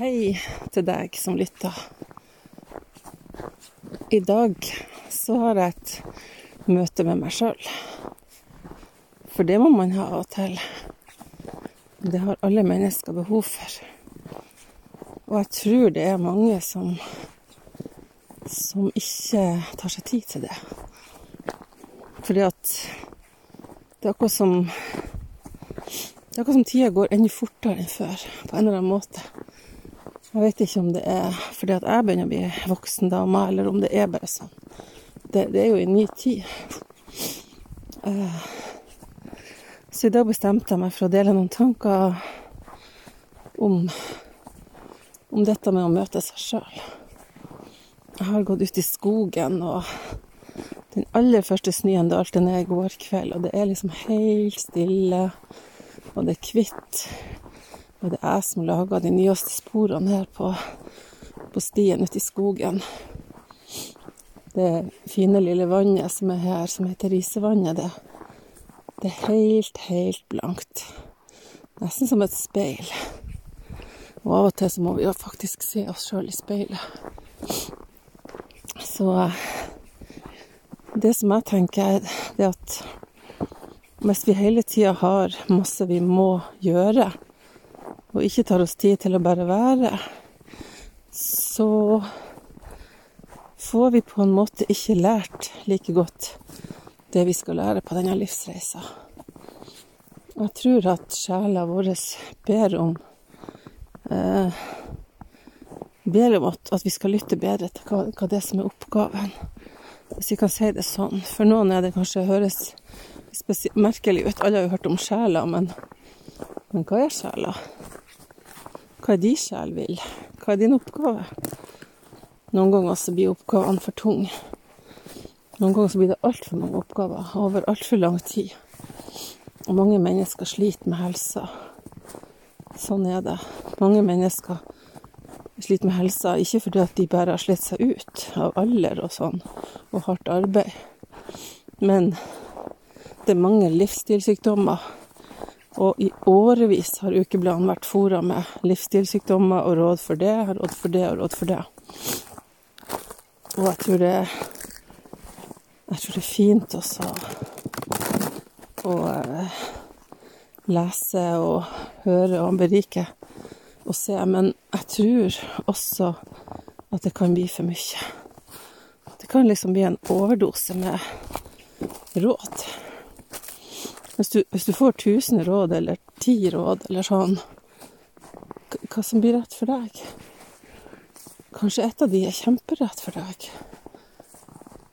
Hei til deg som lytter. I dag så har jeg et møte med meg sjøl. For det må man ha av og til. Det har alle mennesker behov for. Og jeg tror det er mange som som ikke tar seg tid til det. Fordi at det er akkurat som Det er akkurat som tida går enda fortere enn før, på en eller annen måte. Jeg vet ikke om det er fordi at jeg begynner å bli voksen dame, eller om det er bare sånn. Det, det er jo en ny tid. Uh, så i dag bestemte jeg meg for å dele noen tanker om, om dette med å møte seg sjøl. Jeg har gått ut i skogen, og den aller første snøen dalte ned i går kveld, og det er liksom helt stille, og det er hvitt. Og det jeg som lager de nyeste sporene her på, på stien ute i skogen. Det fine lille vannet som er her, som heter Risevannet, det, det er helt, helt blankt. Nesten som et speil. Og av og til så må vi jo faktisk se oss sjøl i speilet. Så det som jeg tenker, det er at hvis vi hele tida har masse vi må gjøre, og ikke tar oss tid til å bare være, så får vi på en måte ikke lært like godt det vi skal lære på denne livsreisa. Jeg tror at sjela vår ber om eh, ber om at, vi skal lytte bedre til hva, hva det som er oppgaven. Hvis vi kan si det sånn. For noen er det kanskje høres merkelig ut. Alle har jo hørt om sjela, men, men hva er sjela? Hva de sjøl vil? Hva er din oppgave? Noen ganger så blir oppgavene for tunge. Noen ganger så blir det altfor mange oppgaver over altfor lang tid. Og mange mennesker sliter med helsa. Sånn er det. Mange mennesker sliter med helsa, ikke fordi at de bare har slitt seg ut av alder og sånn, og hardt arbeid, men det er mange livsstilssykdommer. Og i årevis har ukebladene vært fora med livsstilssykdommer og råd for det, råd for det og råd for det. Og jeg tror det, jeg tror det er fint også å eh, lese og høre og berike og se. Men jeg tror også at det kan bli for mye. Det kan liksom bli en overdose med råd. Hvis du, hvis du får 1000 råd eller 10 råd eller sånn, hva som blir rett for deg? Kanskje et av de er kjemperett for deg.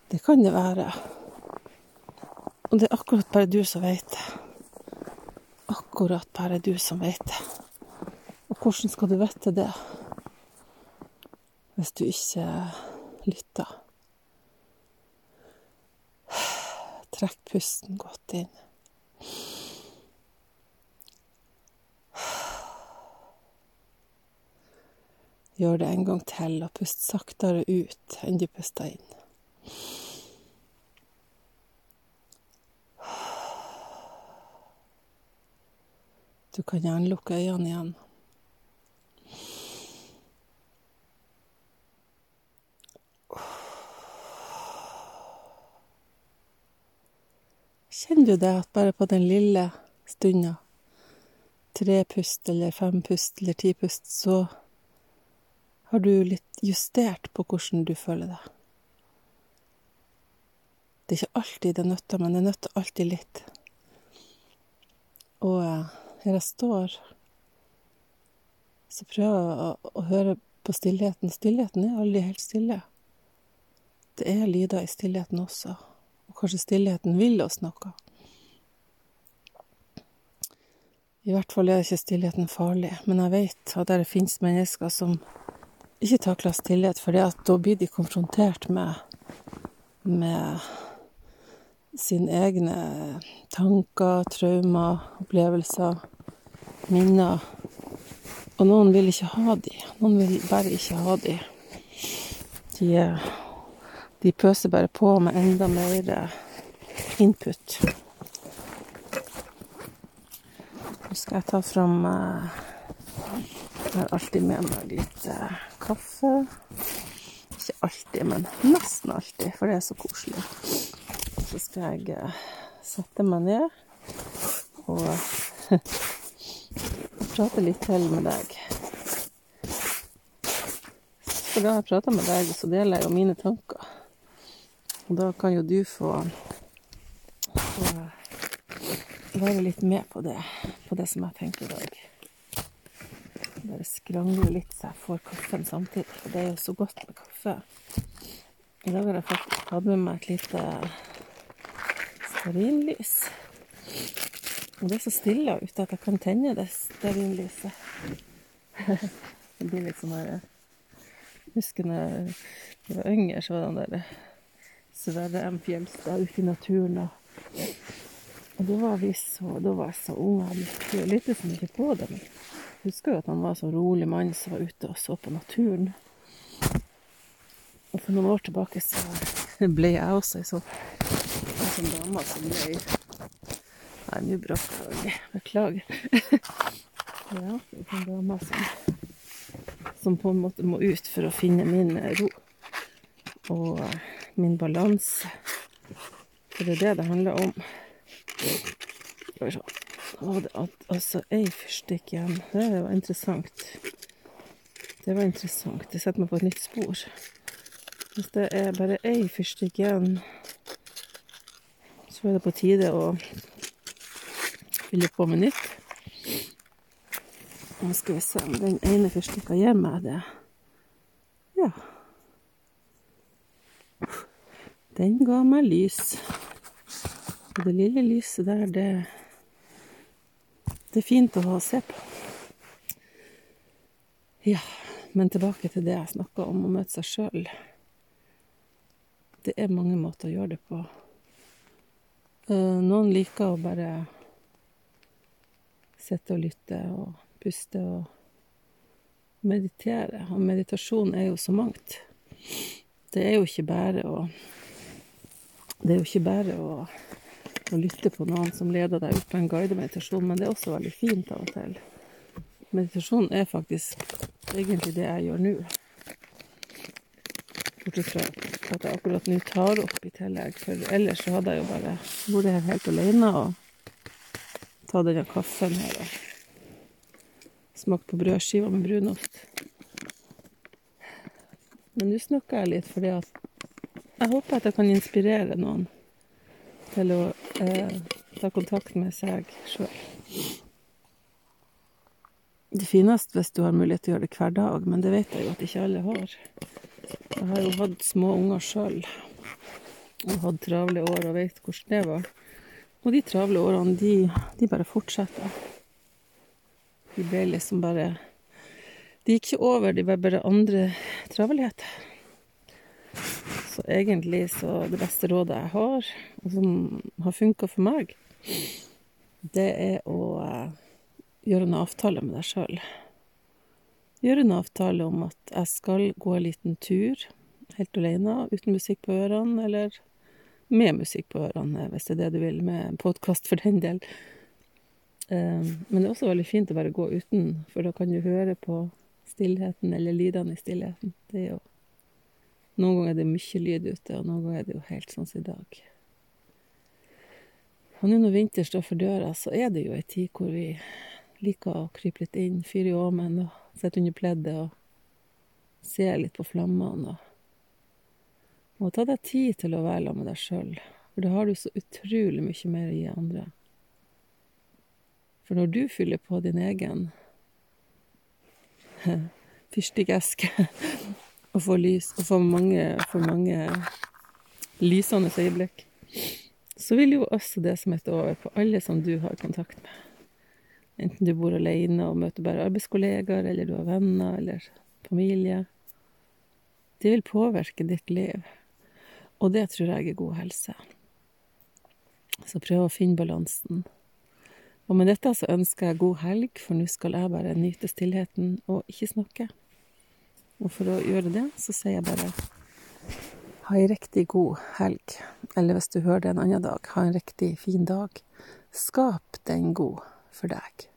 Det kan det være. Og det er akkurat bare du som vet det. Akkurat bare du som vet det. Og hvordan skal du vite det hvis du ikke lytter? Trekk pusten godt inn. Gjør det en gang til, og pust saktere ut enn du puster inn. Du kan gjerne lukke øynene igjen. Kjenner du det at bare på den lille stunda, tre pust eller fem pust eller ti pust, så har du litt justert på hvordan du føler deg? Det er ikke alltid det nytter, men det nytter alltid litt. Og eh, her jeg står, så prøver jeg å, å høre på stillheten. Stillheten er aldri helt stille. Det er lyder i stillheten også kanskje stillheten vil oss noe. I hvert fall er ikke stillheten farlig, men jeg vet at det finnes mennesker som ikke takler stillhet, for da blir de konfrontert med, med sine egne tanker, traumer, opplevelser, minner. Og noen vil ikke ha de. Noen vil bare ikke ha de. De de pøser bare på med enda mer input. Nå skal jeg ta fram uh, Jeg har alltid med meg litt eh, kaffe. Ikke alltid, men nesten alltid, for det er så koselig. Så skal jeg eh, sette meg ned og prate litt til med deg. For da jeg prater med deg, så deler jeg jo mine tanker. Og da kan jo du få, få være litt med på det, på det som jeg tenker i dag bare skrangle litt så jeg får kaffen samtidig. For det er jo så godt med kaffe. I dag har jeg faktisk hatt med meg et lite stearinlys. Og det er så stille ute at jeg kan tenne det stearinlyset. det blir litt sånn her Husker da jeg var yngre, så var det den der Sverre M. Fjelstad ute i naturen. Og, og da var vi så, da var jeg så ung. Jeg lyttet så mye på det. Men husker jo at han var så rolig mann som var ute og så på naturen. Og for noen år tilbake så ble jeg også ei sånn, sånn dame som ble Nei, nå bråker jeg. Beklager. ja, en sånn dame som, som på en måte må ut for å finne min ro og min balanse. For det er det det handler om. Og det, altså, ei fyrstikk igjen. Det var interessant. Det var interessant. Det setter meg på et nytt spor. Hvis det er bare ei fyrstikk igjen, så er det på tide å fylle på med nytt. Nå skal vi se om den ene fyrstikka gir meg det. Ja. Den ga meg lys. Og det lille lyset der, det det er fint å ha å se på. Ja, men tilbake til det jeg snakka om, å møte seg sjøl. Det er mange måter å gjøre det på. Eh, noen liker å bare sitte og lytte og puste og meditere. Og meditasjon er jo så mangt. Det er jo ikke bare å Det er jo ikke bare å å lytte på noen som leder deg ut på en guidemeditasjon, men det er også veldig fint av og til. Meditasjon er faktisk egentlig det jeg gjør nå. Bortsett fra at jeg akkurat nå tar opp i tillegg, for ellers så hadde jeg jo bare vært her helt alene og tatt denne kaffen her og smakt på brødskiva med brunost. Men nå snakker jeg litt fordi at jeg håper at jeg kan inspirere noen til å eh, ta kontakt med seg sjøl. Det fineste hvis du har mulighet til å gjøre det hver dag, men det vet jeg jo at ikke alle har. Jeg har jo hatt små unger sjøl og hatt travle år og vet hvordan det var. Og de travle årene, de, de bare fortsetter. De ble liksom bare De gikk ikke over, de var bare andre travelheter. Så egentlig så det beste rådet jeg har, og som har funka for meg, det er å eh, gjøre en avtale med deg sjøl. Gjøre en avtale om at jeg skal gå en liten tur helt alene, uten musikk på ørene, eller med musikk på ørene, hvis det er det du vil, med podkast for den del. Eh, men det er også veldig fint å bare gå uten, for da kan du høre på stillheten eller lydene i stillheten. Det er jo noen ganger er det mye lyd ute, og noen ganger er det jo helt sånn som i dag. Og nå når vinter står for døra, så er det jo ei tid hvor vi liker å krype litt inn, fyre i åmen og sitte under pleddet og se litt på flammene. Og, og ta deg tid til å være sammen med deg sjøl, for da har du så utrolig mye mer å gi andre. For når du fyller på din egen fyrstikkeske og få lys, og få mange, for mange lysende øyeblikk, så vil jo også det smitte over på alle som du har kontakt med. Enten du bor alene og møter bare arbeidskollegaer, eller du har venner eller familie. Det vil påvirke ditt liv, og det tror jeg er god helse. Så prøv å finne balansen. Og med dette så ønsker jeg god helg, for nå skal jeg bare nyte stillheten og ikke snakke. Og for å gjøre det, så sier jeg bare ha ei riktig god helg. Eller hvis du hører det en annen dag, ha en riktig fin dag. Skap den god for deg.